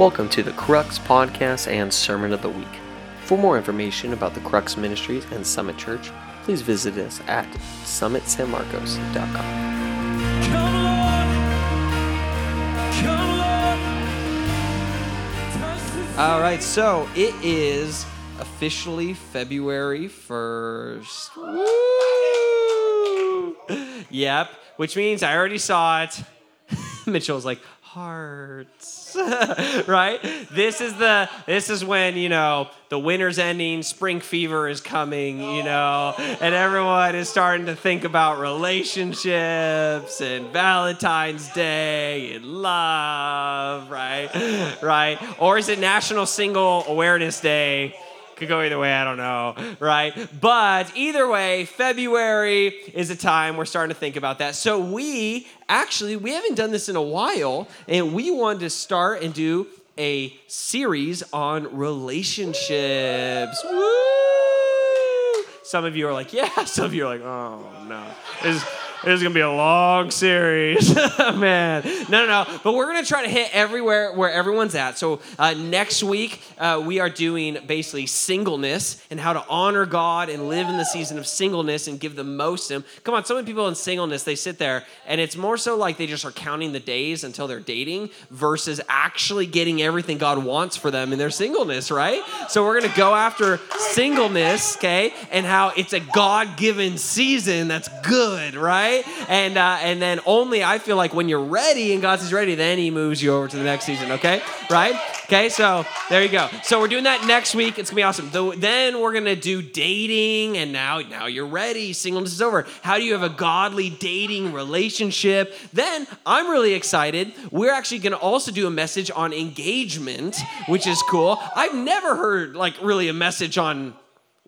Welcome to the Crux Podcast and Sermon of the Week. For more information about the Crux Ministries and Summit Church, please visit us at summitsanmarcos.com. Come Lord, come Lord, touch this All right, so it is officially February 1st. Woo! Yep, which means I already saw it. Mitchell's like, hearts. right? This is the this is when, you know, the winter's ending, spring fever is coming, you know, and everyone is starting to think about relationships and Valentine's Day and love, right? Right? Or is it National Single Awareness Day? Could go either way, I don't know, right? But either way, February is a time we're starting to think about that. So we actually we haven't done this in a while, and we wanted to start and do a series on relationships. Woo! Some of you are like, yeah. Some of you are like, oh no. This, this is gonna be a long series, man. No, no, no. But we're gonna try to hit everywhere where everyone's at. So uh, next week uh, we are doing basically singleness and how to honor God and live in the season of singleness and give the most Him. Come on, so many people in singleness they sit there and it's more so like they just are counting the days until they're dating versus actually getting everything God wants for them in their singleness, right? So we're gonna go after singleness, okay, and how it's a God-given season that's good, right? And uh, and then only I feel like when you're ready and God says ready, then He moves you over to the next season, okay? Right? Okay, so there you go. So we're doing that next week. It's gonna be awesome. Though then we're gonna do dating, and now now you're ready. Singleness is over. How do you have a godly dating relationship? Then I'm really excited. We're actually gonna also do a message on engagement, which is cool. I've never heard like really a message on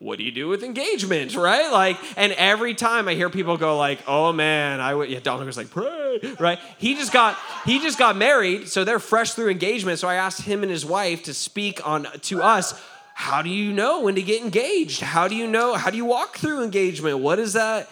what do you do with engagement, right? Like, and every time I hear people go like, "Oh man, I would," yeah, Donald was like, "Pray," right? He just got he just got married, so they're fresh through engagement. So I asked him and his wife to speak on to us. How do you know when to get engaged? How do you know? How do you walk through engagement? What is that?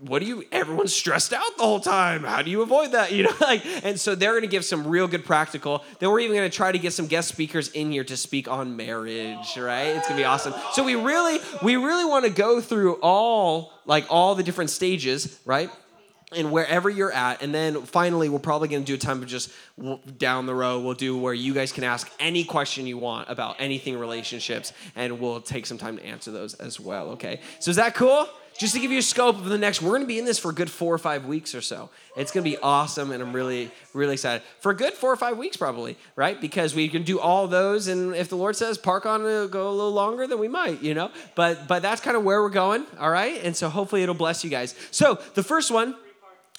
What do you everyone's stressed out the whole time. How do you avoid that? You know like and so they're going to give some real good practical. Then we're even going to try to get some guest speakers in here to speak on marriage right? It's going to be awesome. So we really we really want to go through all like all the different stages right? And wherever you're at. And then finally we're probably going to do a time of just down the road we'll do where you guys can ask any question you want about anything relationships and we'll take some time to answer those as well okay? So is that cool just to give you a scope of the next we're going to be in this for a good four or five weeks or so. It's going to be awesome and i'm really really excited. For a good four or five weeks probably right? Because we can do all those and if the lord says park on to go a little longer then we might you know? But but that's kind of where we're going all right? And so hopefully it'll bless you guys. So the first one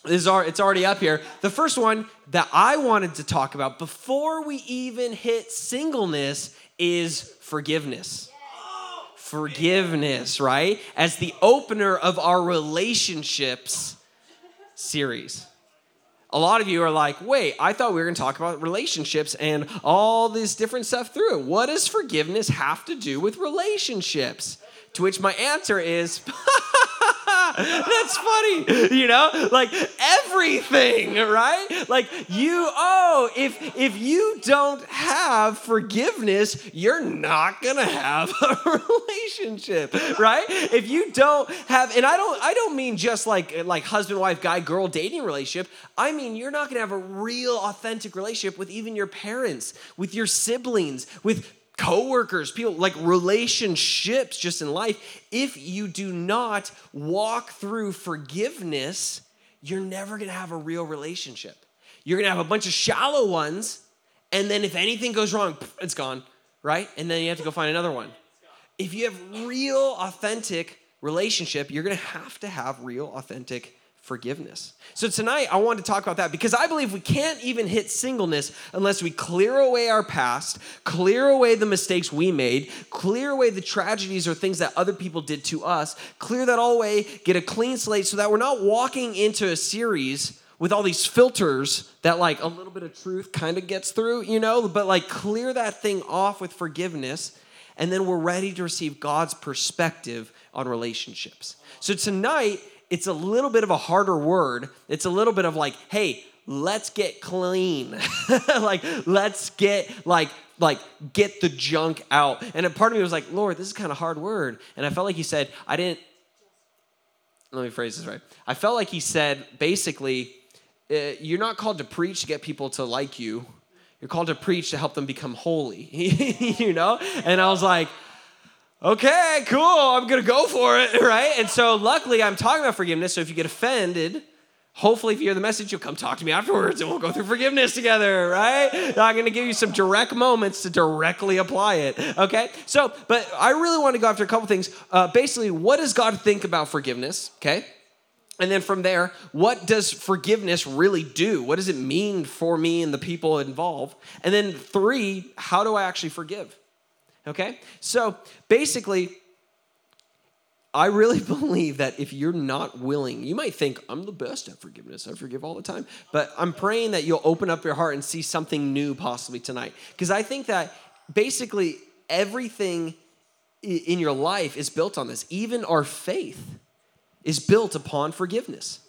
is our, it's already up here. The first one that I wanted to talk about before we even hit singleness is forgiveness. Forgiveness, right? As the opener of our relationships series. A lot of you are like, wait, I thought we were gonna talk about relationships and all this different stuff through. What does forgiveness have to do with relationships? To which my answer is, that's funny, you know, like everything, right? Like you, oh, if if you don't have forgiveness, you're not gonna have a relationship, right? If you don't have, and I don't, I don't mean just like like husband, wife, guy, girl dating relationship. I mean you're not gonna have a real, authentic relationship with even your parents, with your siblings, with coworkers, people like relationships just in life. If you do not walk through forgiveness, you're never going to have a real relationship. You're going to have a bunch of shallow ones, and then if anything goes wrong, it's gone, right? And then you have to go find another one. If you have real, authentic relationship, you're going to have to have real, authentic forgiveness. So tonight I want to talk about that because I believe we can't even hit singleness unless we clear away our past, clear away the mistakes we made, clear away the tragedies or things that other people did to us, clear that all away, get a clean slate so that we're not walking into a series with all these filters that like a little bit of truth kind of gets through, you know, but like clear that thing off with forgiveness and then we're ready to receive God's perspective on relationships. So tonight it's a little bit of a harder word. It's a little bit of like, hey, let's get clean. like, let's get like like get the junk out. And a part of me was like, Lord, this is kind of hard word. And I felt like he said, I didn't. Let me phrase this right. I felt like he said basically, uh, you're not called to preach to get people to like you. You're called to preach to help them become holy. you know? And I was like, okay, cool, I'm gonna go for it, right? And so luckily I'm talking about forgiveness. So if you get offended, hopefully if you hear the message, you'll come talk to me afterwards and we'll go through forgiveness together, right? I'm gonna give you some direct moments to directly apply it. Okay? So, but I really want to go after a couple things. Uh, basically, what does God think about forgiveness? Okay. And then from there, what does forgiveness really do? What does it mean for me and the people involved? And then three, how do I actually forgive? Okay? So basically, I really believe that if you're not willing, you might think, I'm the best at forgiveness. I forgive all the time. But I'm praying that you'll open up your heart and see something new possibly tonight. Because I think that basically everything in your life is built on this, even our faith is built upon forgiveness.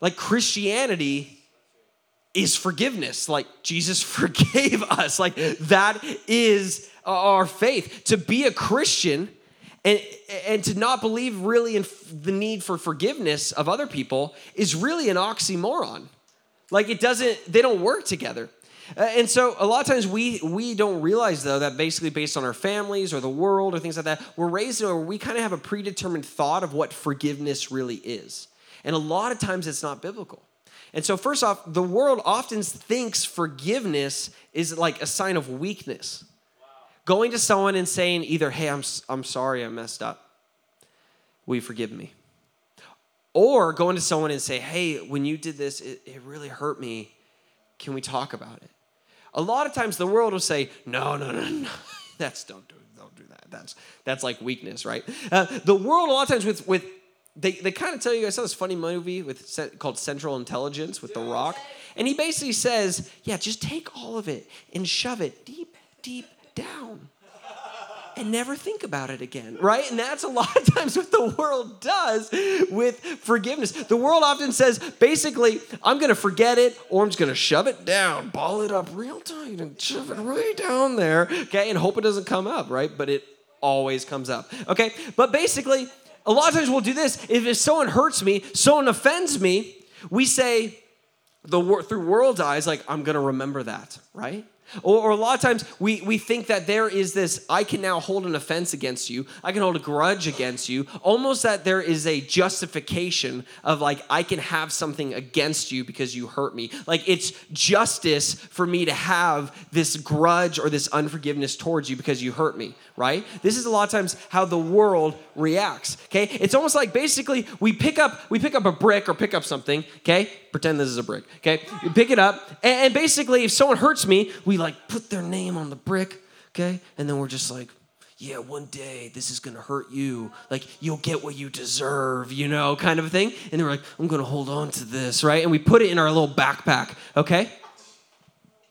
Like Christianity is forgiveness. Like Jesus forgave us. Like that is our faith. To be a Christian and, and to not believe really in the need for forgiveness of other people is really an oxymoron. Like it doesn't, they don't work together. Uh, and so a lot of times we we don't realize though that basically based on our families or the world or things like that, we're raised where we kind of have a predetermined thought of what forgiveness really is. And a lot of times it's not biblical. And so first off, the world often thinks forgiveness is like a sign of weakness. Going to someone and saying either, "Hey, I'm I'm sorry, I messed up. Will you forgive me?" Or going to someone and say, "Hey, when you did this, it, it really hurt me. Can we talk about it?" A lot of times the world will say, "No, no, no, no. That's don't do don't do that. That's that's like weakness, right?" Uh, the world a lot of times with with they, they kind of tell you I saw this funny movie with called Central Intelligence with The Rock, and he basically says, "Yeah, just take all of it and shove it deep, deep down." and never think about it again, right? And that's a lot of times what the world does with forgiveness. The world often says, basically, I'm gonna forget it or I'm just gonna shove it down, ball it up real tight and shove it right down there, okay, and hope it doesn't come up, right? But it always comes up, okay? But basically, a lot of times we'll do this. If, if someone hurts me, someone offends me, we say, the through world's eyes, like I'm gonna remember that, right? Or, or a lot of times we, we think that there is this, I can now hold an offense against you, I can hold a grudge against you, almost that there is a justification of like, I can have something against you because you hurt me. Like it's justice for me to have this grudge or this unforgiveness towards you because you hurt me, right? This is a lot of times how the world reacts, okay? It's almost like basically we pick up, we pick up a brick or pick up something, okay? Pretend this is a brick, okay? You pick it up, and, basically if someone hurts me, we like put their name on the brick, okay? And then we're just like, yeah, one day this is gonna hurt you. Like, you'll get what you deserve, you know, kind of a thing. And then we're like, I'm gonna hold on to this, right? And we put it in our little backpack, okay?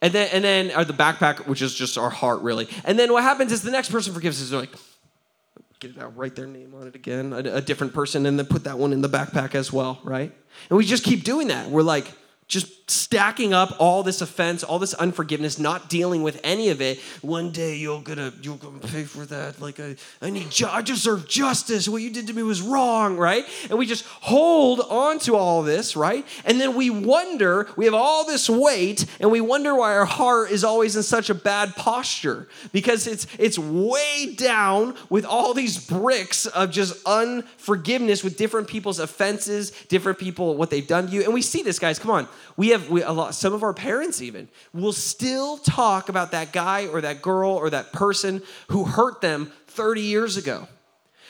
And then, and then, or the backpack, which is just our heart, really. And then what happens is the next person forgives us. They're like, get it out, write their name on it again, a, a different person, and then put that one in the backpack as well, right? And we just keep doing that. We're like, just stacking up all this offense, all this unforgiveness, not dealing with any of it. One day you're gonna you're gonna pay for that. Like I, I need ju- I deserve justice. What you did to me was wrong, right? And we just hold on to all this, right? And then we wonder, we have all this weight, and we wonder why our heart is always in such a bad posture. Because it's it's way down with all these bricks of just unforgiveness with different people's offenses, different people, what they've done to you. And we see this, guys. Come on. We have we, a lot, some of our parents even will still talk about that guy or that girl or that person who hurt them 30 years ago.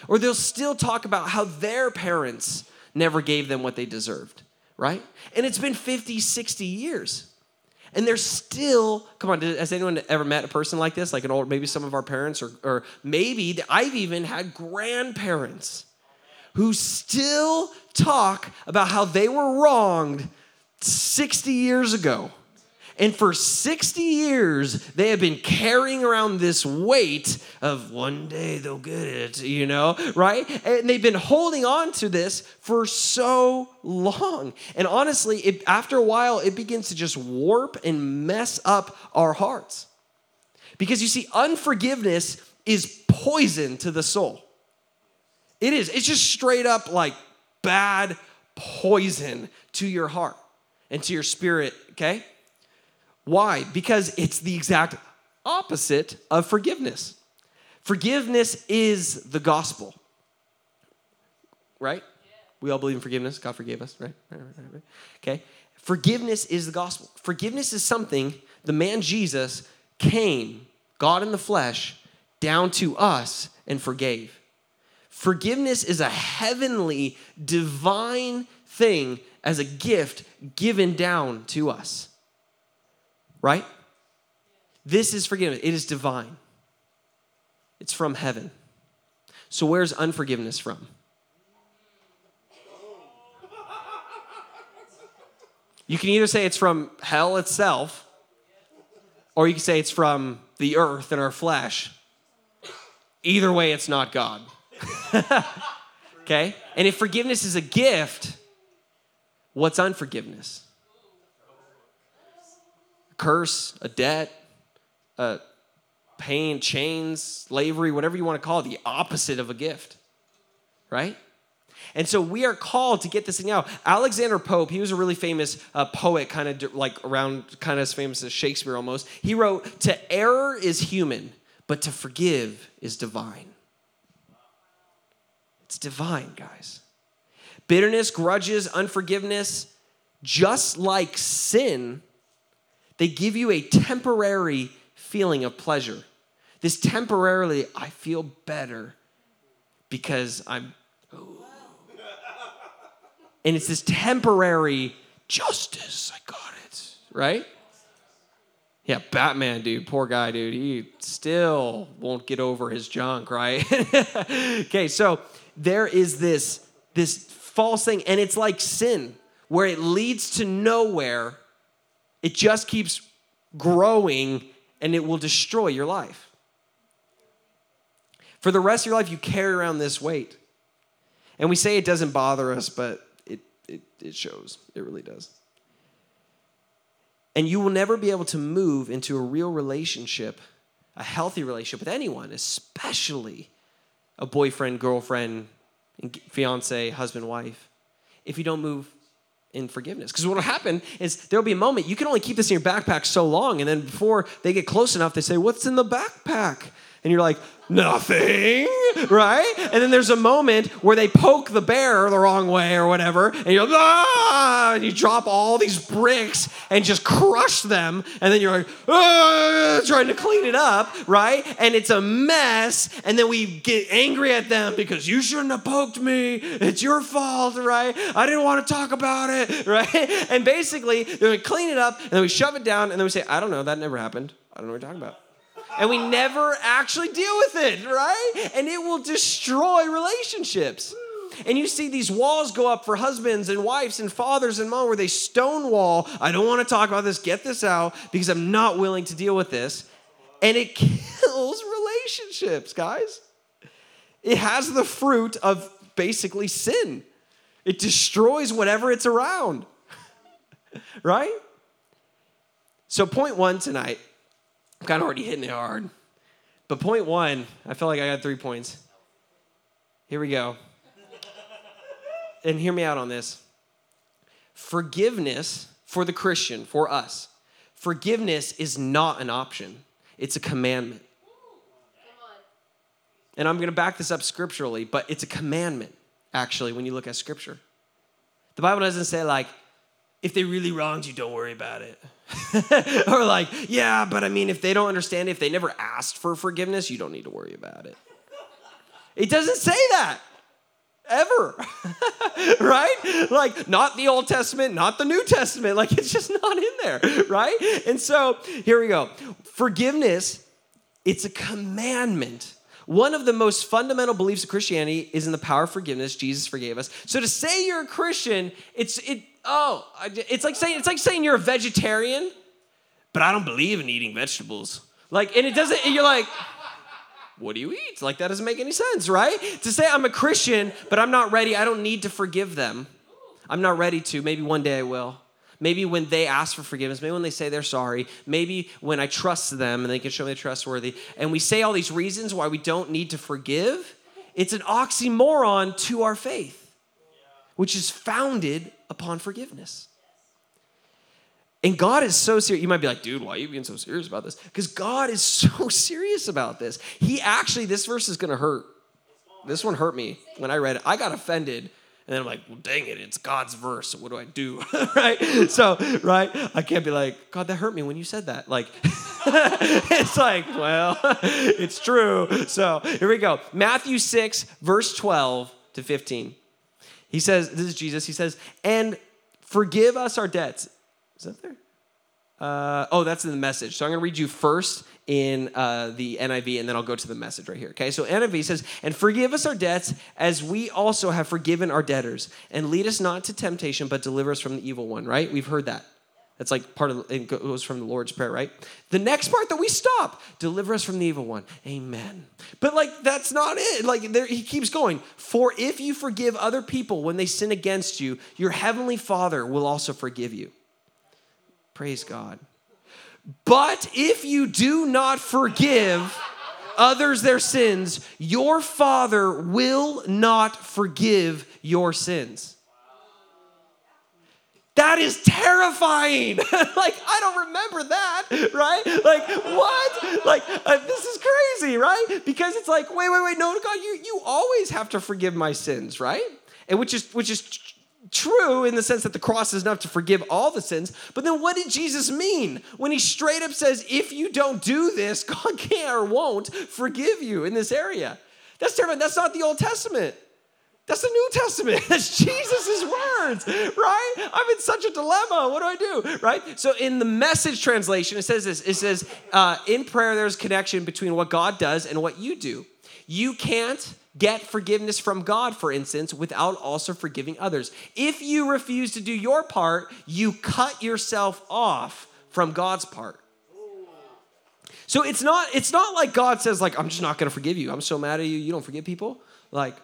Or they'll still talk about how their parents never gave them what they deserved, right? And it's been 50, 60 years. And they're still, come on, has anyone ever met a person like this? Like an old, maybe some of our parents, or, or maybe I've even had grandparents who still talk about how they were wronged 60 years ago. And for 60 years, they have been carrying around this weight of one day they'll get it, you know, right? And they've been holding on to this for so long. And honestly, it, after a while, it begins to just warp and mess up our hearts. Because you see, unforgiveness is poison to the soul. It is. It's just straight up like bad poison to your heart and to your spirit, okay? Why? Because it's the exact opposite of forgiveness. Forgiveness is the gospel, right? We all believe in forgiveness. God forgave us, right? Okay? Forgiveness is the gospel. Forgiveness is something the man Jesus came, God in the flesh, down to us and forgave. Forgiveness is a heavenly, divine thing as a gift given down to us. Right? This is forgiveness. It is divine. It's from heaven. So, where's unforgiveness from? You can either say it's from hell itself, or you can say it's from the earth and our flesh. Either way, it's not God. okay? And if forgiveness is a gift, what's unforgiveness? A curse, a debt, a pain, chains, slavery, whatever you want to call it, the opposite of a gift, right? And so we are called to get this thing out. Alexander Pope, he was a really famous uh, poet, kind of like around, kind of as famous as Shakespeare almost. He wrote, To err is human, but to forgive is divine. It's divine, guys. Bitterness, grudges, unforgiveness, just like sin, they give you a temporary feeling of pleasure. This temporarily, I feel better because I'm. Oh. And it's this temporary justice. I got it, right? Yeah, Batman, dude, poor guy, dude. He still won't get over his junk, right? okay, so there is this this false thing, and it's like sin, where it leads to nowhere. It just keeps growing, and it will destroy your life. For the rest of your life, you carry around this weight. And we say it doesn't bother us, but it, it, it shows. It really does. And you will never be able to move into a real relationship, a healthy relationship with anyone, especially a boyfriend, girlfriend, fiance, husband, wife, if you don't move in forgiveness. Because what will happen is there'll be a moment, you can only keep this in your backpack so long, and then before they get close enough, they say, What's in the backpack? And you're like, nothing, right? And then there's a moment where they poke the bear the wrong way or whatever, and you're like, ah, and you drop all these bricks and just crush them, and then you're like, ah, trying to clean it up, right? And it's a mess, and then we get angry at them because you shouldn't have poked me. It's your fault, right? I didn't want to talk about it, right? And basically, then we clean it up, and then we shove it down, and then we say, I don't know, that never happened. I don't know what you're talking about and we never actually deal with it, right? And it will destroy relationships. And you see these walls go up for husbands and wives and fathers and mom where they stonewall. I don't want to talk about this. Get this out because I'm not willing to deal with this. And it kills relationships, guys. It has the fruit of basically sin. It destroys whatever it's around. right? So, point one tonight I'm kind of already hitting it hard. But point one, I feel like I got three points. Here we go. and hear me out on this. Forgiveness for the Christian, for us, forgiveness is not an option, it's a commandment. And I'm going to back this up scripturally, but it's a commandment, actually, when you look at scripture. The Bible doesn't say, like, if they really wronged you, don't worry about it. or like, yeah, but I mean, if they don't understand, if they never asked for forgiveness, you don't need to worry about it. It doesn't say that ever, right? Like, not the Old Testament, not the New Testament. Like, it's just not in there, right? And so, here we go. Forgiveness, it's a commandment. One of the most fundamental beliefs of Christianity is in the power of forgiveness. Jesus forgave us. So to say you're a Christian, it's it oh, it's like saying it's like saying you're a vegetarian, but I don't believe in eating vegetables. Like, and it doesn't, and you're like, what do you eat? Like, that doesn't make any sense, right? To say I'm a Christian, but I'm not ready, I don't need to forgive them. I'm not ready to. Maybe one day I will. Maybe when they ask for forgiveness, maybe when they say they're sorry, maybe when I trust them and they can show me they're trustworthy. And we say all these reasons why we don't need to forgive. It's an oxymoron to our faith, which is founded upon forgiveness. And God is so serious. You might be like, dude, why are you being so serious about this? Because God is so serious about this. He actually, this verse is going to hurt. This one hurt me when I read it. I got offended. And then I'm like, well, dang it, it's God's verse. So what do I do? right? So, right? I can't be like, God, that hurt me when you said that. Like, it's like, well, it's true. So here we go. Matthew 6, verse 12 to 15. He says, this is Jesus. He says, and forgive us our debts. Is that there? Uh, oh, that's in the message. So I'm going to read you first in uh, the NIV, and then I'll go to the message right here. Okay, so NIV says, "And forgive us our debts, as we also have forgiven our debtors, and lead us not to temptation, but deliver us from the evil one." Right? We've heard that. That's like part of it goes from the Lord's prayer, right? The next part that we stop, deliver us from the evil one. Amen. But like that's not it. Like there, he keeps going. For if you forgive other people when they sin against you, your heavenly Father will also forgive you. Praise God. But if you do not forgive others their sins, your Father will not forgive your sins. That is terrifying. like, I don't remember that, right? Like, what? Like, uh, this is crazy, right? Because it's like, wait, wait, wait, no, God, you, you always have to forgive my sins, right? And which is, which is true in the sense that the cross is enough to forgive all the sins. But then what did Jesus mean when he straight up says, if you don't do this, God can't or won't forgive you in this area? That's terrifying. That's not the Old Testament. That's the New Testament. That's Jesus' words, right? I'm in such a dilemma. What do I do, right? So in the message translation, it says this it says, uh, in prayer, there's connection between what God does and what you do. You can't get forgiveness from God, for instance, without also forgiving others. If you refuse to do your part, you cut yourself off from God's part. So it's not it's not like God says like I'm just not going to forgive you. I'm so mad at you. You don't forgive people. Like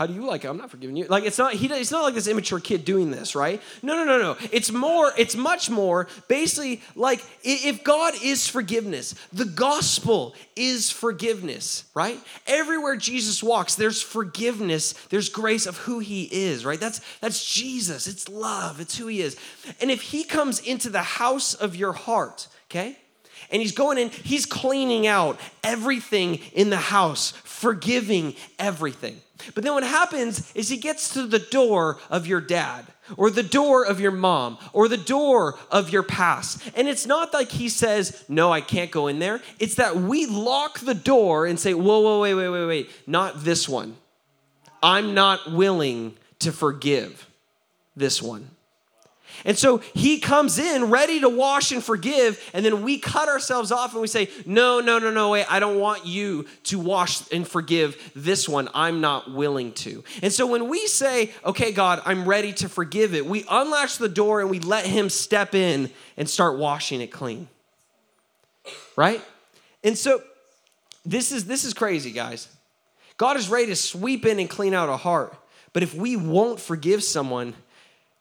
how do you like it? I'm not forgiving you. Like it's not he. It's not like this immature kid doing this, right? No, no, no, no. It's more. It's much more. Basically, like if God is forgiveness, the gospel is forgiveness, right? Everywhere Jesus walks, there's forgiveness. There's grace of who He is, right? That's that's Jesus. It's love. It's who He is. And if He comes into the house of your heart, okay, and He's going in, He's cleaning out everything in the house, forgiving everything. But then what happens is he gets to the door of your dad or the door of your mom or the door of your past. And it's not like he says, No, I can't go in there. It's that we lock the door and say, Whoa, whoa, wait, wait, wait, wait. Not this one. I'm not willing to forgive this one. And so he comes in ready to wash and forgive, and then we cut ourselves off and we say, No, no, no, no, wait, I don't want you to wash and forgive this one. I'm not willing to. And so when we say, Okay, God, I'm ready to forgive it, we unlatch the door and we let him step in and start washing it clean. Right? And so this is this is crazy, guys. God is ready to sweep in and clean out a heart. But if we won't forgive someone,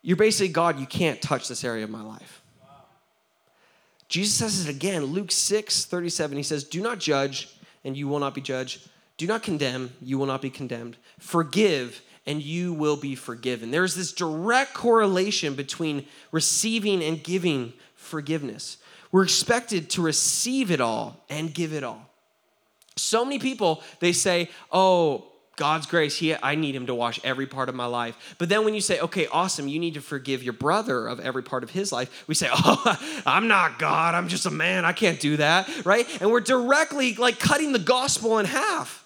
you're basically, God, you can't touch this area of my life. Jesus says it again, Luke 6 37. He says, Do not judge, and you will not be judged. Do not condemn, you will not be condemned. Forgive, and you will be forgiven. There's this direct correlation between receiving and giving forgiveness. We're expected to receive it all and give it all. So many people, they say, Oh, God's grace, he, I need him to wash every part of my life. But then when you say, okay, awesome, you need to forgive your brother of every part of his life, we say, oh, I'm not God, I'm just a man, I can't do that, right? And we're directly like cutting the gospel in half.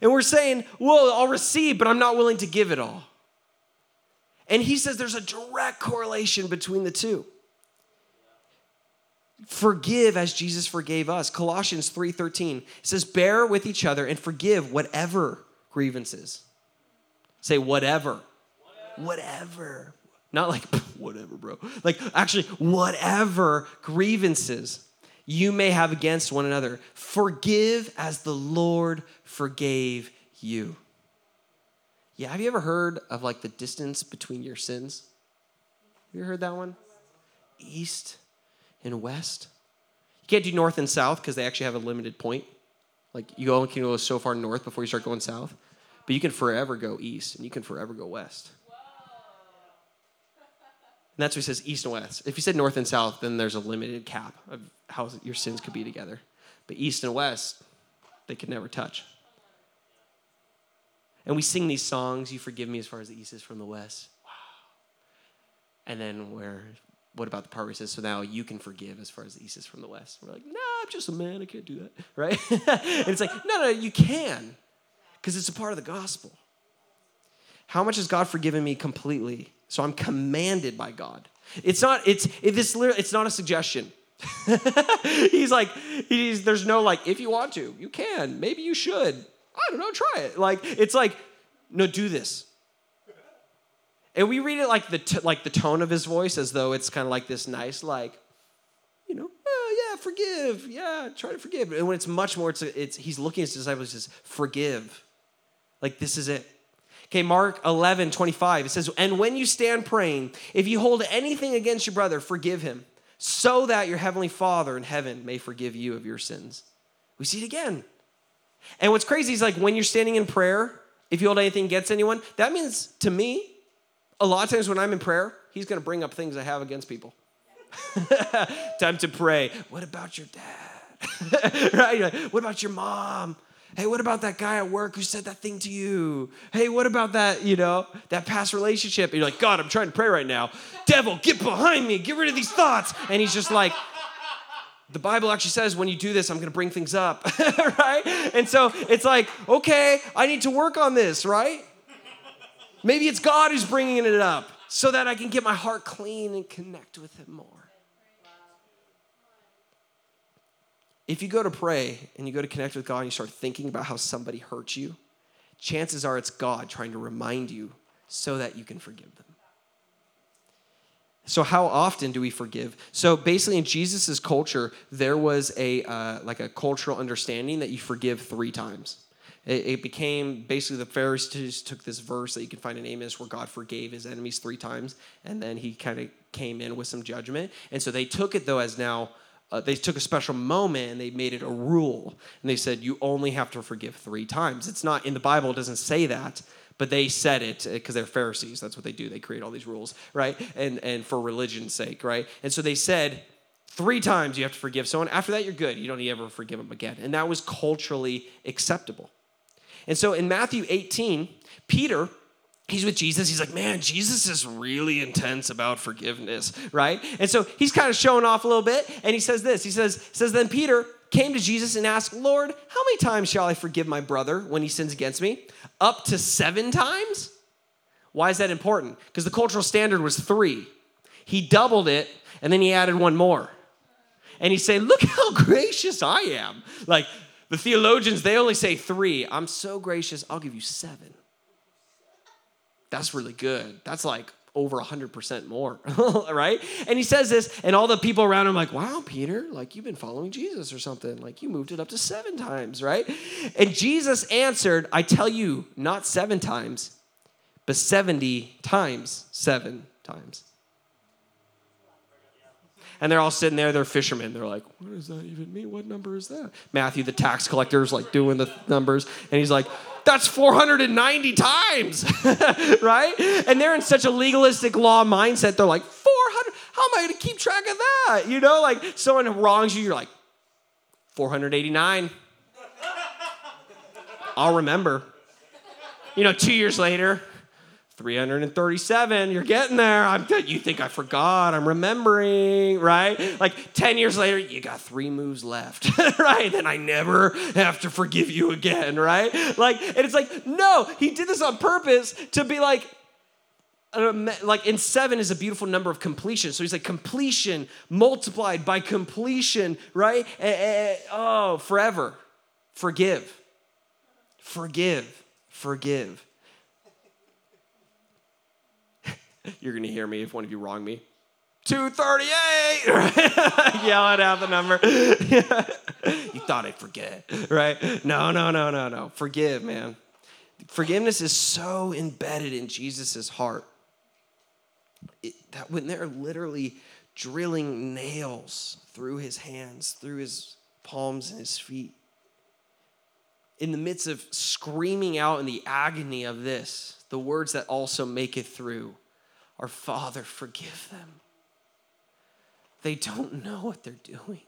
And we're saying, well, I'll receive, but I'm not willing to give it all. And he says there's a direct correlation between the two. Forgive as Jesus forgave us. Colossians 3:13 says bear with each other and forgive whatever grievances. Say whatever. Whatever. whatever. Not like whatever, bro. Like, actually, whatever grievances you may have against one another, forgive as the Lord forgave you. Yeah, have you ever heard of like the distance between your sins? Have you heard that one? East and west. You can't do north and south because they actually have a limited point. Like you only can go so far north before you start going south. But you can forever go east and you can forever go west. And that's what he says east and west. If you said north and south, then there's a limited cap of how your sins could be together. But east and west, they could never touch. And we sing these songs, You Forgive Me as far as the east is from the west. Wow. And then where what about the part where he says, so now you can forgive as far as the east is from the west? We're like, no, I'm just a man, I can't do that, right? and it's like, no, no, you can, because it's a part of the gospel. How much has God forgiven me completely? So I'm commanded by God. It's not, it's, it, this it's not a suggestion. he's like, he's, there's no like, if you want to, you can, maybe you should. I don't know, try it. Like, it's like, no, do this. And we read it like the t- like the tone of his voice as though it's kind of like this nice like, you know, oh yeah, forgive, yeah, try to forgive. And when it's much more, it's it's he's looking at his disciples says, forgive, like this is it. Okay, Mark 11, 25, it says, And when you stand praying, if you hold anything against your brother, forgive him, so that your heavenly Father in heaven may forgive you of your sins. We see it again. And what's crazy is like when you're standing in prayer, if you hold anything against anyone, that means to me, a lot of times when I'm in prayer, he's going to bring up things I have against people. Time to pray. What about your dad? right? Like, what about your mom? Hey, what about that guy at work who said that thing to you? Hey, what about that, you know, that past relationship? And you're like, God, I'm trying to pray right now. Devil, get behind me. Get rid of these thoughts. And he's just like, the Bible actually says when you do this, I'm going to bring things up, right? And so it's like, okay, I need to work on this, right? Maybe it's God who's bringing it up so that I can get my heart clean and connect with Him more. If you go to pray and you go to connect with God and you start thinking about how somebody hurt you, chances are it's God trying to remind you so that you can forgive them. So how often do we forgive? So basically, in Jesus's culture, there was a uh, like a cultural understanding that you forgive three times. It, it, became basically the Pharisees took this verse that you can find in Amos where God forgave his enemies three times, and then he kind of came in with some judgment. And so they took it though as now uh, they took a special moment and they made it a rule, and they said you only have to forgive three times. It's not in the Bible; it doesn't say that but they said it because they're Pharisees. That's what they do. They create all these rules, right? And and for religion's sake, right? And so they said three times you have to forgive someone. After that, you're good. You don't ever forgive them again. And that was culturally acceptable. And so in Matthew 18, Peter he's with Jesus. He's like, man, Jesus is really intense about forgiveness, right? And so he's kind of showing off a little bit, and he says this. He says, says then Peter came to Jesus and asked, Lord, how many times shall I forgive my brother when he sins against me? Up to seven times? Why is that important? Because the cultural standard was three. He doubled it, and then he added one more. And he saying, Look how gracious I am. Like the theologians, they only say three. I'm so gracious, I'll give you seven. That's really good. That's like over 100% more, right? And he says this, and all the people around him like, wow, Peter, like you've been following Jesus or something. Like you moved it up to seven times, right? And Jesus answered, I tell you, not seven times, but 70 times seven times. And they're all sitting there, they're fishermen. They're like, what does that even mean? What number is that? Matthew, the tax collector, is like doing the numbers. And he's like, that's 490 times, right? And they're in such a legalistic law mindset. They're like, 400, how am I going to keep track of that? You know, like someone wrongs you, you're like, 489. I'll remember. You know, two years later, 337 you're getting there. I'm you think i forgot i'm remembering right? Like 10 years later you got three moves left right? Then i never have to forgive you again right? Like and it's like no he did this on purpose to be like like in seven is a beautiful number of completion. So he's like completion multiplied by completion right? Eh, eh, eh, oh forever. Forgive. Forgive. Forgive You're gonna hear me if one of you wrong me. 238, right? Yelling out the number. you thought I'd forget, right? No, no, no, no, no. Forgive, man. Forgiveness is so embedded in Jesus' heart it, that when they're literally drilling nails through his hands, through his palms and his feet, in the midst of screaming out in the agony of this, the words that also make it through are Father, forgive them. They don't know what they're doing.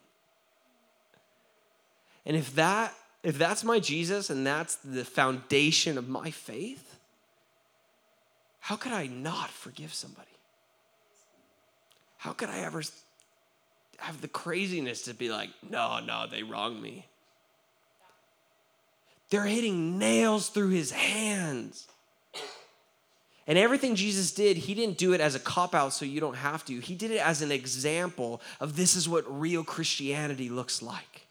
And if that if that's my Jesus and that's the foundation of my faith, how could I not forgive somebody? How could I ever have the craziness to be like, no, no, they wronged me? They're hitting nails through his hands. And everything Jesus did, he didn't do it as a cop out so you don't have to. He did it as an example of this is what real Christianity looks like.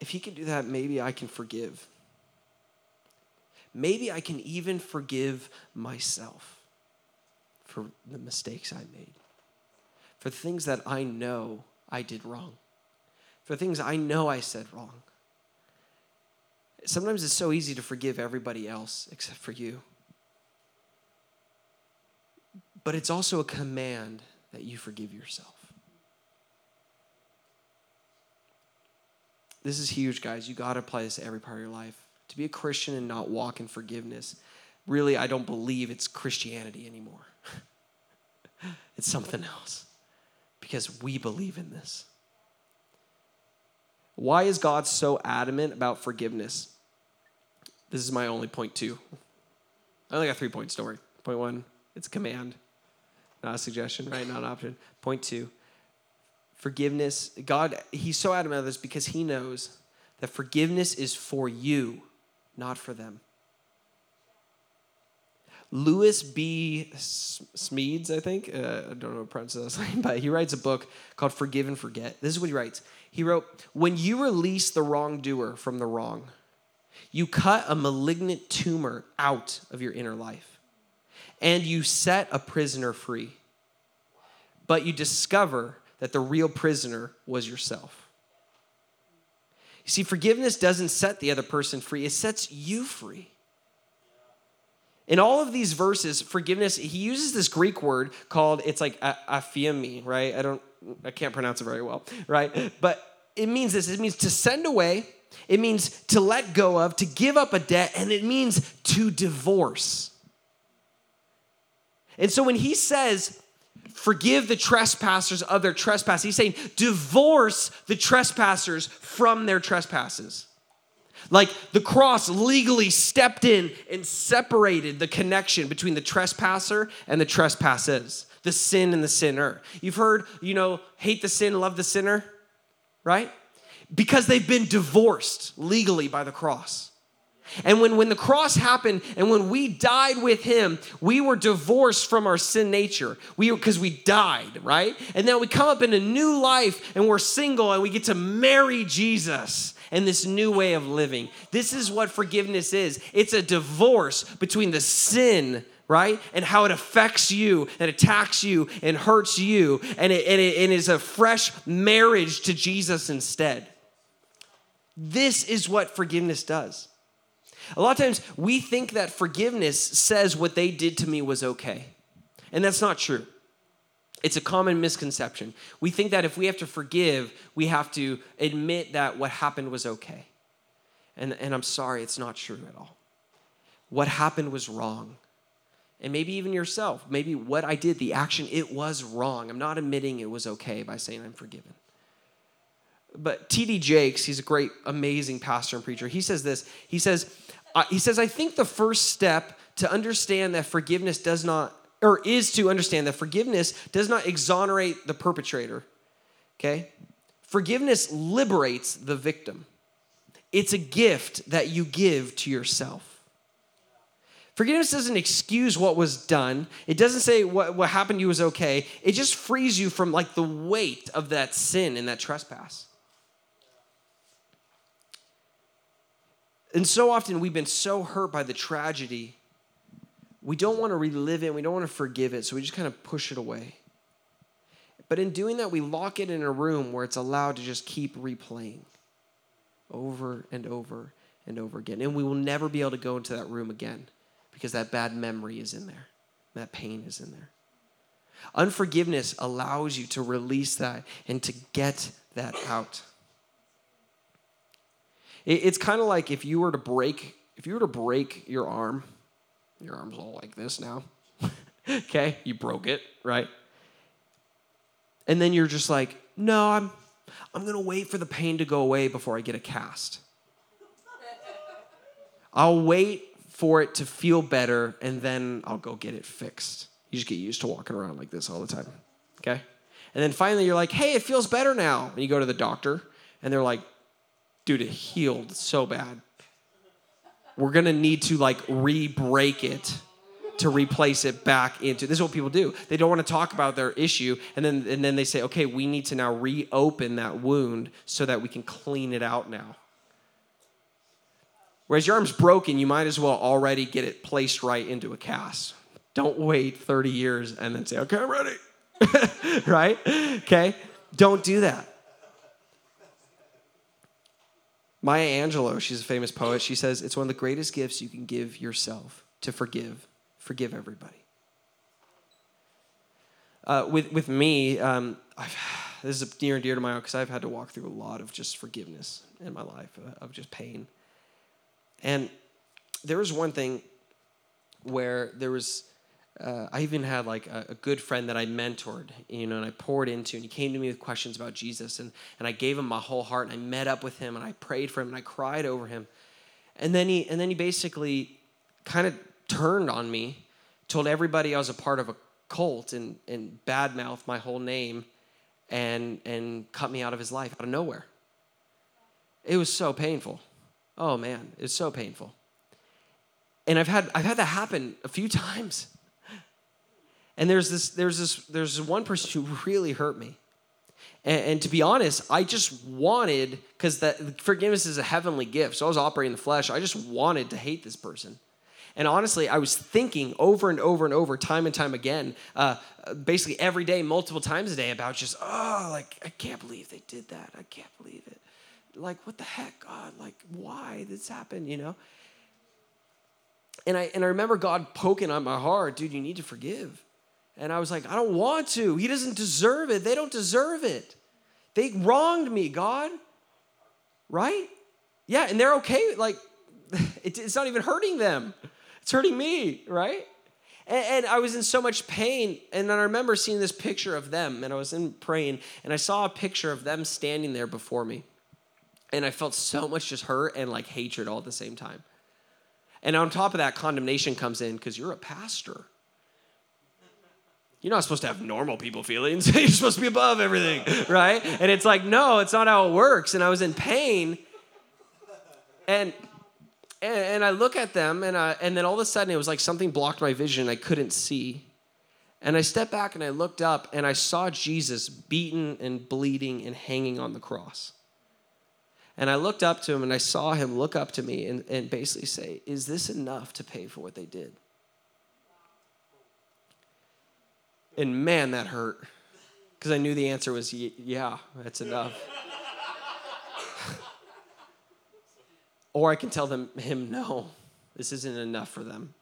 If he can do that, maybe I can forgive. Maybe I can even forgive myself for the mistakes I made, for things that I know I did wrong, for things I know I said wrong. Sometimes it's so easy to forgive everybody else except for you. But it's also a command that you forgive yourself. This is huge, guys. You got to apply this to every part of your life. To be a Christian and not walk in forgiveness, really, I don't believe it's Christianity anymore. it's something else because we believe in this. Why is God so adamant about forgiveness? This is my only point two. I only got three points, don't worry. Point one, it's a command, not a suggestion, right? Not an option. Point two, forgiveness. God, He's so adamant about this because He knows that forgiveness is for you, not for them. Lewis B. Smedes, I think, uh, I don't know what pronounce his name, but he writes a book called Forgive and Forget. This is what he writes. He wrote, When you release the wrongdoer from the wrong, you cut a malignant tumor out of your inner life, and you set a prisoner free. But you discover that the real prisoner was yourself. You see, forgiveness doesn't set the other person free, it sets you free. In all of these verses, forgiveness, he uses this Greek word called, it's like aphiemi, right? I don't, I can't pronounce it very well, right? But it means this it means to send away, it means to let go of, to give up a debt, and it means to divorce. And so when he says, forgive the trespassers of their trespass, he's saying, divorce the trespassers from their trespasses. Like the cross legally stepped in and separated the connection between the trespasser and the trespasses, the sin and the sinner. You've heard, you know, hate the sin, love the sinner, right? Because they've been divorced legally by the cross. And when, when the cross happened and when we died with him, we were divorced from our sin nature. We because we died, right? And now we come up in a new life and we're single and we get to marry Jesus and this new way of living. This is what forgiveness is. It's a divorce between the sin right? And how it affects you and attacks you and hurts you. And it, and it, and it is a fresh marriage to Jesus instead. This is what forgiveness does. A lot of times we think that forgiveness says what they did to me was okay. And that's not true. It's a common misconception. We think that if we have to forgive, we have to admit that what happened was okay. And, and I'm sorry, it's not true at all. What happened was wrong. And maybe even yourself, maybe what I did, the action, it was wrong. I'm not admitting it was okay by saying I'm forgiven. But T.D. Jakes, he's a great, amazing pastor and preacher. He says this. He says, he says, I think the first step to understand that forgiveness does not or is to understand that forgiveness does not exonerate the perpetrator. Okay? Forgiveness liberates the victim. It's a gift that you give to yourself. Forgiveness doesn't excuse what was done. It doesn't say what, what happened to you was okay. It just frees you from like the weight of that sin and that trespass. And so often we've been so hurt by the tragedy, we don't want to relive it, we don't want to forgive it, so we just kind of push it away. But in doing that, we lock it in a room where it's allowed to just keep replaying over and over and over again. And we will never be able to go into that room again because that bad memory is in there, that pain is in there. Unforgiveness allows you to release that and to get that out. It's kind of like if you were to break, if you were to break your arm, your arm's all like this now. okay, you broke it, right? And then you're just like, no, I'm I'm gonna wait for the pain to go away before I get a cast. I'll wait for it to feel better and then I'll go get it fixed. You just get used to walking around like this all the time. Okay? And then finally you're like, hey, it feels better now. And you go to the doctor and they're like, dude, it healed so bad. We're gonna need to like re break it to replace it back into this is what people do. They don't want to talk about their issue and then and then they say okay we need to now reopen that wound so that we can clean it out now. Whereas your arm's broken you might as well already get it placed right into a cast. Don't wait 30 years and then say okay i'm ready. Right? Okay? Don't do that Maya Angelou, she's a famous poet. She says, It's one of the greatest gifts you can give yourself to forgive. Forgive everybody. Uh, with, with me, um, this is near and dear to my heart because I've had to walk through a lot of just forgiveness in my life, uh, of just pain. And there was one thing where there was, uh, I even had like a, a good friend that I mentored, you know, and I poured into, and he came to me with questions about Jesus, and, and I gave him my whole heart, and I met up with him, and I prayed for him, and I cried over him. And then he, and then he basically kind of turned on me, told everybody I was a part of a cult, and, and badmouthed my whole name, and, and cut me out of his life out of nowhere. It was so painful. Oh man, it's so painful. And I've had I've had that happen a few times. And there's this there's this there's one person who really hurt me. And, and to be honest, I just wanted because that forgiveness is a heavenly gift. So I was operating in the flesh. I just wanted to hate this person. And honestly, I was thinking over and over and over, time and time again, uh, basically every day, multiple times a day, about just, oh, like, I can't believe they did that. I can't believe it. Like, what the heck, God? Like, why this happened, you know? And I, and I remember God poking on my heart, dude, you need to forgive. And I was like, I don't want to. He doesn't deserve it. They don't deserve it. They wronged me, God. Right? Yeah, and they're okay. Like, it's not even hurting them, it's hurting me, right? And, I was in so much pain. And I remember seeing this picture of them, and I was in praying, and I saw a picture of them standing there before me. And I felt so much just hurt and like hatred all at the same time. And on top of that, condemnation comes in because you're a pastor. You're not supposed to have normal people feelings. you're supposed to be above everything, right? And it's like, no, it's not how it works. And I was in pain. And and, and I look at them, and I, and then all of a sudden it was like something blocked my vision. I couldn't see. And I stepped back and I looked up, and I saw Jesus beaten and bleeding and hanging on the cross. And I looked up to him and I saw him look up to me and, and basically say, Is this enough to pay for what they did? And man, that hurt. Because I knew the answer was, Yeah, that's enough. or I can tell them, him, no, this isn't enough for them.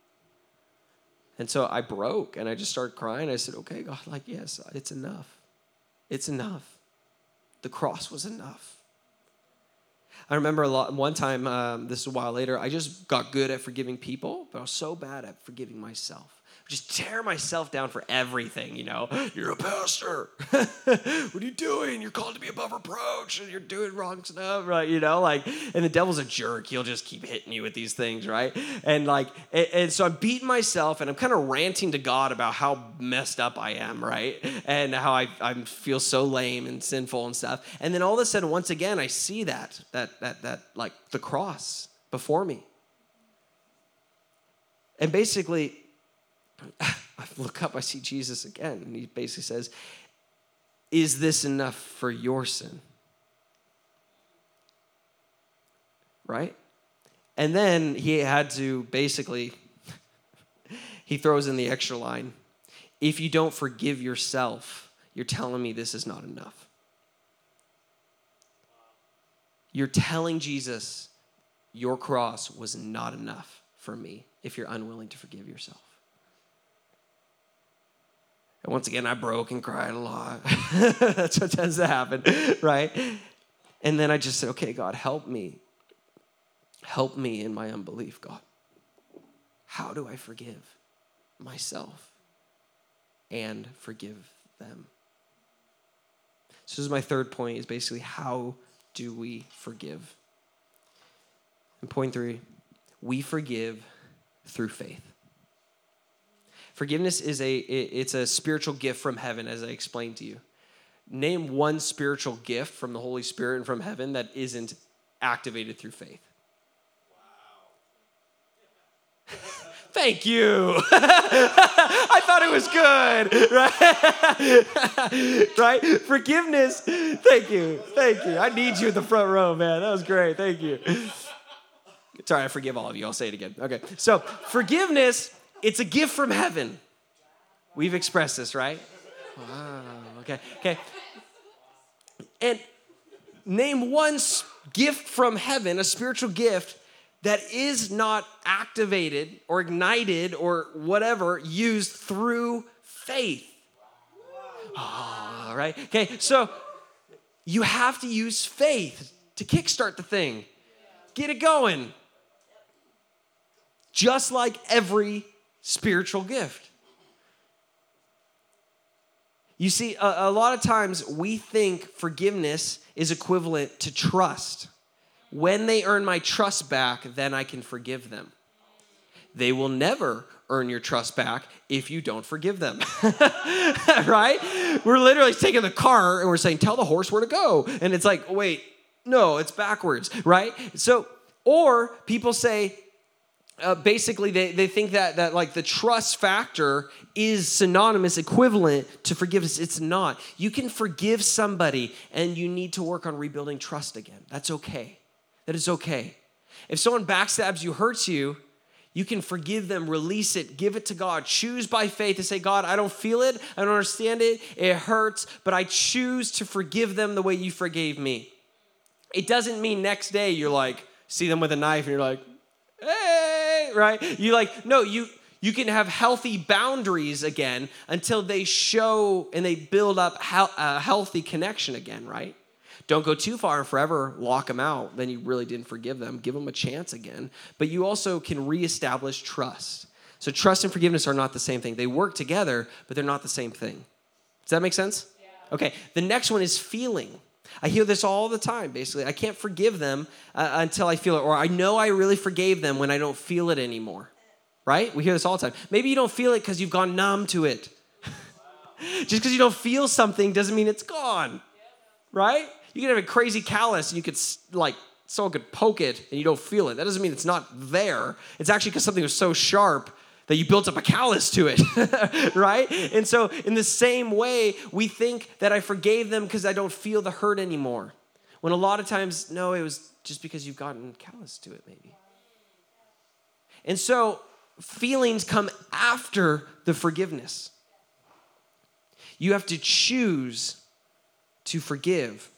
And so I broke and I just started crying. I said, okay, God, like, yes, it's enough. It's enough. The cross was enough. I remember a lot, one time, um, this is a while later, I just got good at forgiving people, but I was so bad at forgiving myself. Just tear myself down for everything, you know. You're a pastor. what are you doing? You're called to be above reproach and you're doing wrong stuff, right? You know, like, and the devil's a jerk. He'll just keep hitting you with these things, right? And like, and, and so I'm beating myself and I'm kind of ranting to God about how messed up I am, right? And how I, I feel so lame and sinful and stuff. And then all of a sudden, once again, I see that, that, that, that, like the cross before me. And basically, I look up, I see Jesus again, and he basically says, Is this enough for your sin? Right? And then he had to basically, he throws in the extra line if you don't forgive yourself, you're telling me this is not enough. You're telling Jesus your cross was not enough for me if you're unwilling to forgive yourself. And once again, I broke and cried a lot. That's what tends to happen, right? And then I just said, okay, God, help me. Help me in my unbelief, God. How do I forgive myself and forgive them? So this is my third point is basically how do we forgive? And point three, we forgive through faith. Forgiveness is a it's a spiritual gift from heaven, as I explained to you. Name one spiritual gift from the Holy Spirit and from heaven that isn't activated through faith. Wow. Thank you. I thought it was good, right? right? Forgiveness. Thank you. Thank you. I need you in the front row, man. That was great. Thank you. Sorry, I forgive all of you. I'll say it again. Okay. So, forgiveness, it's a gift from heaven. We've expressed this, right? Wow. Okay. Okay. And name one gift from heaven, a spiritual gift that is not activated or ignited or whatever used through faith. All right. Okay. So you have to use faith to kickstart the thing, get it going. Just like every spiritual gift. You see, a, a, lot of times we think forgiveness is equivalent to trust. When they earn my trust back, then I can forgive them. They will never earn your trust back if you don't forgive them. right? We're literally taking the car and we're saying, tell the horse where to go. And it's like, wait, no, it's backwards, right? So, or people say, uh, basically they, they think that that like the trust factor is synonymous equivalent to forgiveness. It's not. You can forgive somebody and you need to work on rebuilding trust again. That's okay. That is okay. If someone backstabs you hurts you you can forgive them release it give it to god. Choose by faith to say god i don't feel it. I don't understand it. It hurts but i choose to forgive them the way you forgave me. It doesn't mean next day you're like see them with a knife and you're like hey, right? You like, no, you you can have healthy boundaries again until they show and they build up a uh, healthy connection again, right? Don't go too far and forever lock them out. Then you really didn't forgive them. Give them a chance again. But you also can reestablish trust. So trust and forgiveness are not the same thing. They work together, but they're not the same thing. Does that make sense? Yeah. Okay. The next one is feeling. I hear this all the time, basically. I can't forgive them uh, until I feel it, or I know I really forgave them when I don't feel it anymore. Right? We hear this all the time. Maybe you don't feel it because you've gone numb to it. Just because you don't feel something doesn't mean it's gone. Right? You can have a crazy callus and you could, like, someone could poke it and you don't feel it. That doesn't mean it's not there. It's actually because something was so sharp that you built up a callus to it, right? And so, in the same way, we think that I forgave them because I don't feel the hurt anymore. When a lot of times, no, it was just because you've gotten callous to it, maybe. And so, feelings come after the forgiveness. You have to choose to forgive,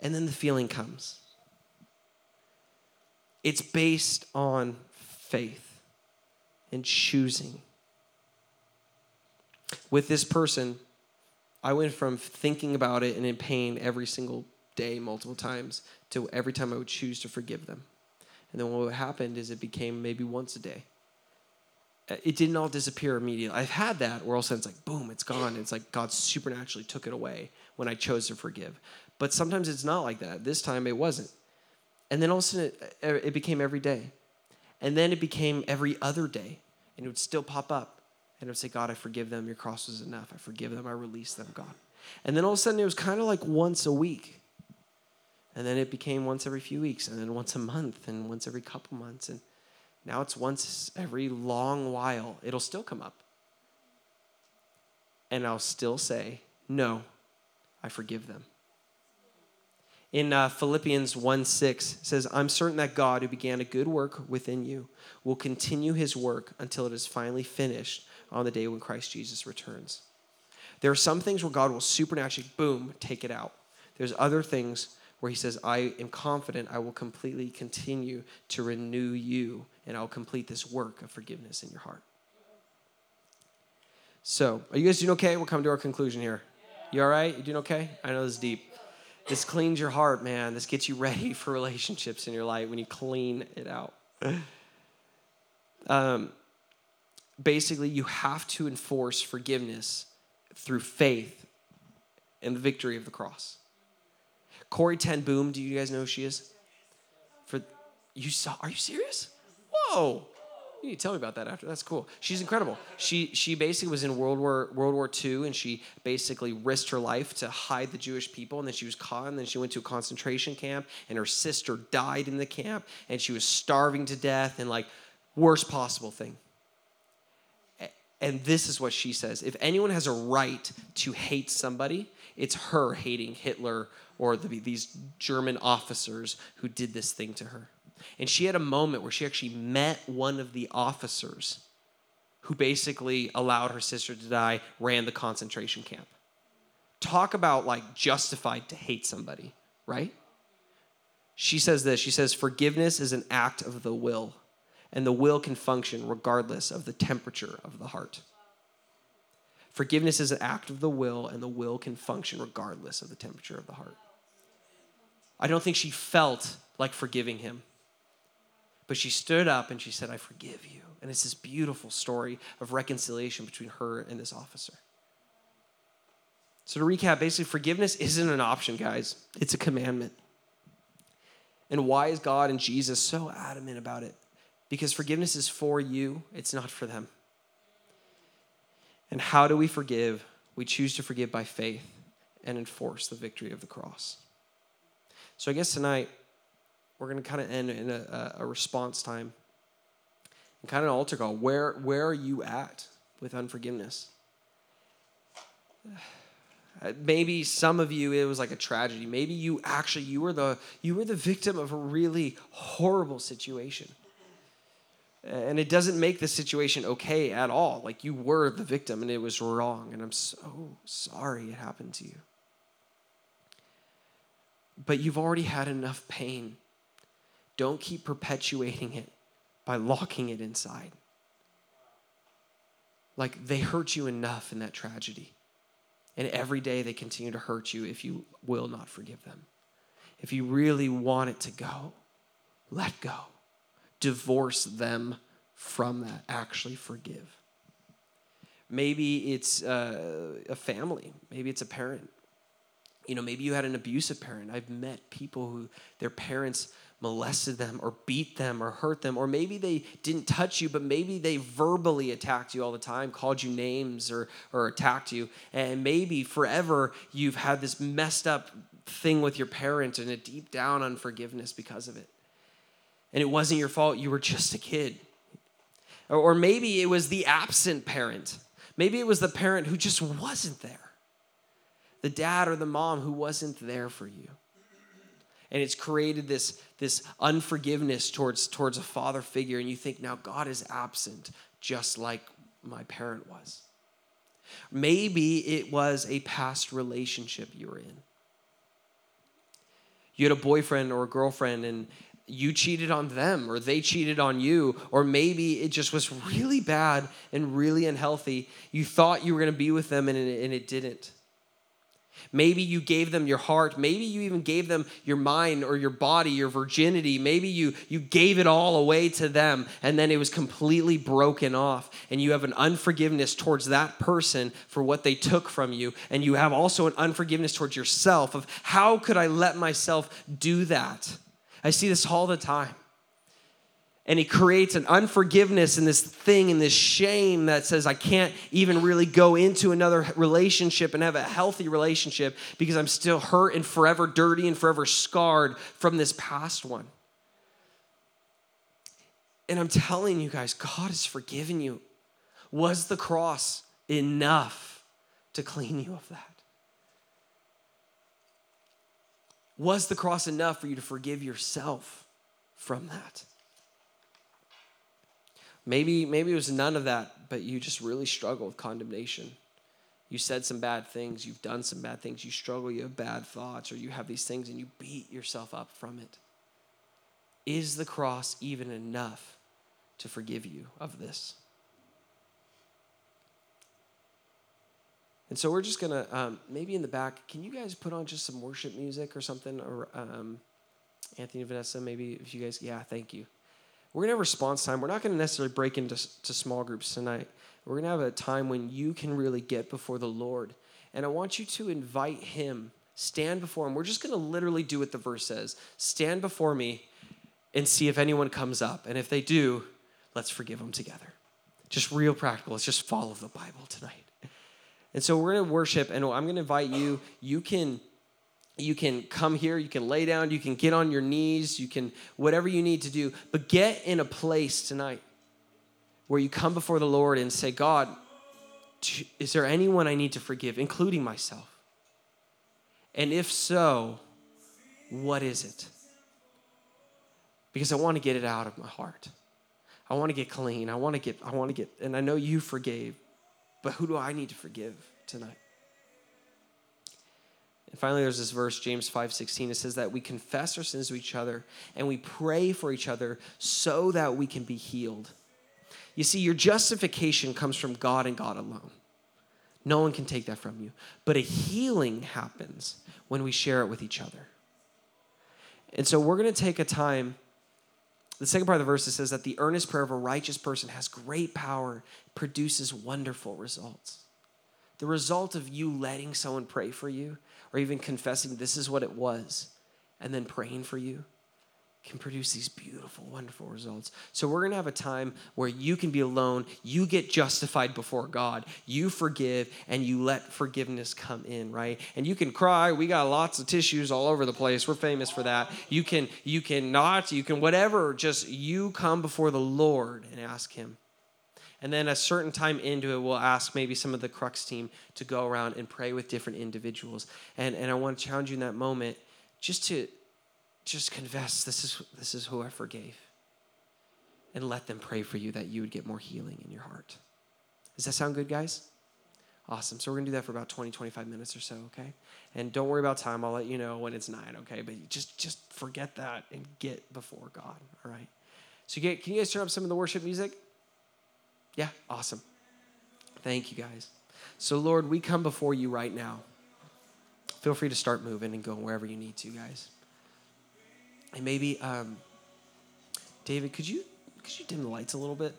and then the feeling comes. It's based on faith and choosing. With this person, I went from thinking about it and in pain every single day, multiple times, to every time I would choose to forgive them. And then what happened is it became maybe once a day. Uh, it didn't all disappear immediately. I've had that where all of a sudden it's like, boom, it's gone. It's like God supernaturally took it away when I chose to forgive. But sometimes it's not like that. This time it wasn't. And then all of a sudden it, it became every day. And then it became every other day and it would still pop up. And it would say, God, I forgive them. Your cross was enough. I forgive them. I release them, God. And then all of a sudden, it was kind of like once a week. And then it became once every few weeks, and then once a month, and once every couple months. And now it's once every long while. It'll still come up. And I'll still say, No, I forgive them. In uh, Philippians 1 6 says, I'm certain that God, who began a good work within you, will continue his work until it is finally finished on the day when Christ Jesus returns. There are some things where God will supernaturally, boom, take it out. There's other things where he says, I am confident I will completely continue to renew you and I'll complete this work of forgiveness in your heart. So, are you guys doing okay? We're coming to our conclusion here. You all right? You doing okay? I know this is deep. This cleans your heart, man. This gets you ready for relationships in your life when you clean it out. Um, basically, you have to enforce forgiveness through faith and the victory of the cross. Corrie Ten Boom, do you guys know who she is? For you saw? Are you serious? Whoa! You need to tell me about that after. That's cool. She's incredible. She she basically was in World War World War II, and she basically risked her life to hide the Jewish people. And then she was caught, and then she went to a concentration camp, and her sister died in the camp, and she was starving to death, and like worst possible thing. And this is what she says: If anyone has a right to hate somebody, it's her hating Hitler or the, these German officers who did this thing to her. And she had a moment where she actually met one of the officers who basically allowed her sister to die, ran the concentration camp. Talk about like justified to hate somebody, right? She says this she says, Forgiveness is an act of the will, and the will can function regardless of the temperature of the heart. Forgiveness is an act of the will, and the will can function regardless of the temperature of the heart. I don't think she felt like forgiving him. But she stood up and she said, I forgive you. And it's this beautiful story of reconciliation between her and this officer. So, to recap, basically, forgiveness isn't an option, guys, it's a commandment. And why is God and Jesus so adamant about it? Because forgiveness is for you, it's not for them. And how do we forgive? We choose to forgive by faith and enforce the victory of the cross. So, I guess tonight, we're going to kind of end in a, a response time and kind of an altar call. Where, where are you at with unforgiveness? Uh, maybe some of you it was like a tragedy. Maybe you actually you were the you were the victim of a really horrible situation. And it doesn't make the situation okay at all. Like you were the victim and it was wrong and I'm so sorry it happened to you. But you've already had enough pain don't keep perpetuating it by locking it inside. Like they hurt you enough in that tragedy. And every day they continue to hurt you if you will not forgive them. If you really want it to go, let go. Divorce them from that. Actually forgive. Maybe it's uh, a family, maybe it's a parent. You know, maybe you had an abusive parent. I've met people who their parents molested them or beat them or hurt them, or maybe they didn't touch you, but maybe they verbally attacked you all the time, called you names or, or attacked you. And maybe forever you've had this messed up thing with your parent and a deep down unforgiveness because of it. And it wasn't your fault, you were just a kid. Or, or maybe it was the absent parent. Maybe it was the parent who just wasn't there. The dad or the mom who wasn't there for you and it's created this, this unforgiveness towards, towards a father figure, and you think now God is absent, just like my parent was. Maybe it was a past relationship you were in. You had a boyfriend or a girlfriend, and you cheated on them, or they cheated on you, or maybe it just was really bad and really unhealthy. You thought you were going to be with them, and it, and it didn't. Maybe you gave them your heart. Maybe you even gave them your mind or your body, your virginity. Maybe you, you gave it all away to them and then it was completely broken off. And you have an unforgiveness towards that person for what they took from you. And you have also an unforgiveness towards yourself of how could I let myself do that? I see this all the time and he creates an unforgiveness and this thing and this shame that says i can't even really go into another relationship and have a healthy relationship because i'm still hurt and forever dirty and forever scarred from this past one. And i'm telling you guys god has forgiven you. Was the cross enough to clean you of that? Was the cross enough for you to forgive yourself from that? Maybe, maybe it was none of that, but you just really struggle with condemnation. You said some bad things, you've done some bad things, you struggle, you have bad thoughts, or you have these things and you beat yourself up from it. Is the cross even enough to forgive you of this? And so we're just gonna um, maybe in the back. Can you guys put on just some worship music or something? Or um, Anthony and Vanessa, maybe if you guys, yeah, thank you. We're gonna have response time. We're not gonna necessarily break into to small groups tonight. We're gonna have a time when you can really get before the Lord, and I want you to invite Him. Stand before Him. We're just gonna literally do what the verse says. Stand before me, and see if anyone comes up, and if they do, let's forgive them together. Just real practical. Let's just follow the Bible tonight. And so we're going to worship, and I'm going to invite you. You can you can come here, you can lay down, you can get on your knees, you can whatever you need to do, but get in a place tonight where you come before the Lord and say, God, is there anyone I need to forgive, including myself? And if so, what is it? Because I want to get it out of my heart. I want to get clean. I want to get, I want to get, and I know you forgave, but who do I need to forgive tonight? And finally, there's this verse, James 5 16. It says that we confess our sins to each other and we pray for each other so that we can be healed. You see, your justification comes from God and God alone. No one can take that from you. But a healing happens when we share it with each other. And so we're going to take a time the second part of the verse says that the earnest prayer of a righteous person has great power, produces wonderful results. The result of you letting someone pray for you, or even confessing this is what it was, and then praying for you, can produce these beautiful, wonderful results. So, we're gonna have a time where you can be alone, you get justified before God, you forgive, and you let forgiveness come in, right? And you can cry. We got lots of tissues all over the place. We're famous for that. You can, you can not, you can whatever, just you come before the Lord and ask Him. And then a certain time into it, we'll ask maybe some of the Crux team to go around and pray with different individuals. And, and I want to challenge you in that moment just to just confess this is this is who I forgave. And let them pray for you that you would get more healing in your heart. Does that sound good, guys? Awesome. So we're going to do that for about 20, 25 minutes or so, okay? And don't worry about time. I'll let you know when it's 9, okay? But just just forget that and get before God, all right? So you get, can you guys turn up some of the worship music? Yeah, awesome. Thank you, guys. So, Lord, we come before you right now. Feel free to start moving and going wherever you need to, guys. And maybe, um, David, could you could you dim the lights a little bit?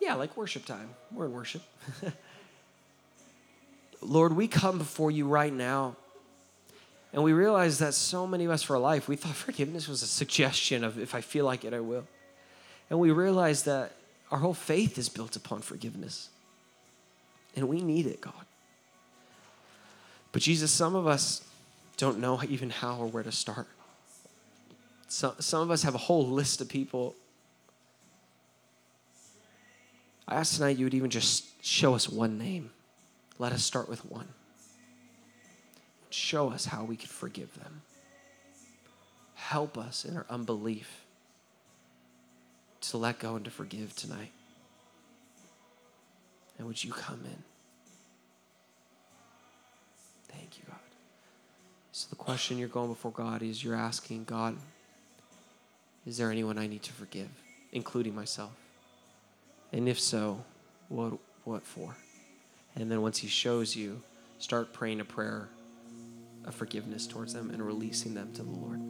Yeah, like worship time. We're in worship. Lord, we come before you right now. And we realize that so many of us for life, we thought forgiveness was a suggestion of if I feel like it, I will. And we realize that our whole faith is built upon forgiveness. And we need it, God. But Jesus, some of us don't know even how or where to start. Some, some of us have a whole list of people. I ask tonight you would even just show us one name. Let us start with one. Show us how we could forgive them. Help us in our unbelief to let go and to forgive tonight. And would you come in? Thank you, God. So, the question you're going before God is you're asking, God, is there anyone I need to forgive, including myself? And if so, what, what for? And then once He shows you, start praying a prayer of forgiveness towards them and releasing them to the Lord.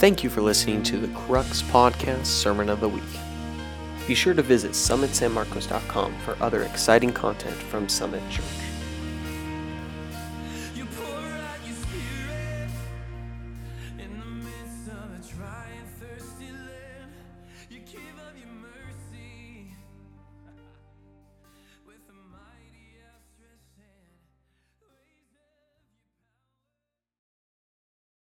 Thank you for listening to the Crux Podcast Sermon of the Week. Be sure to visit summitsanmarcos.com for other exciting content from Summit Church.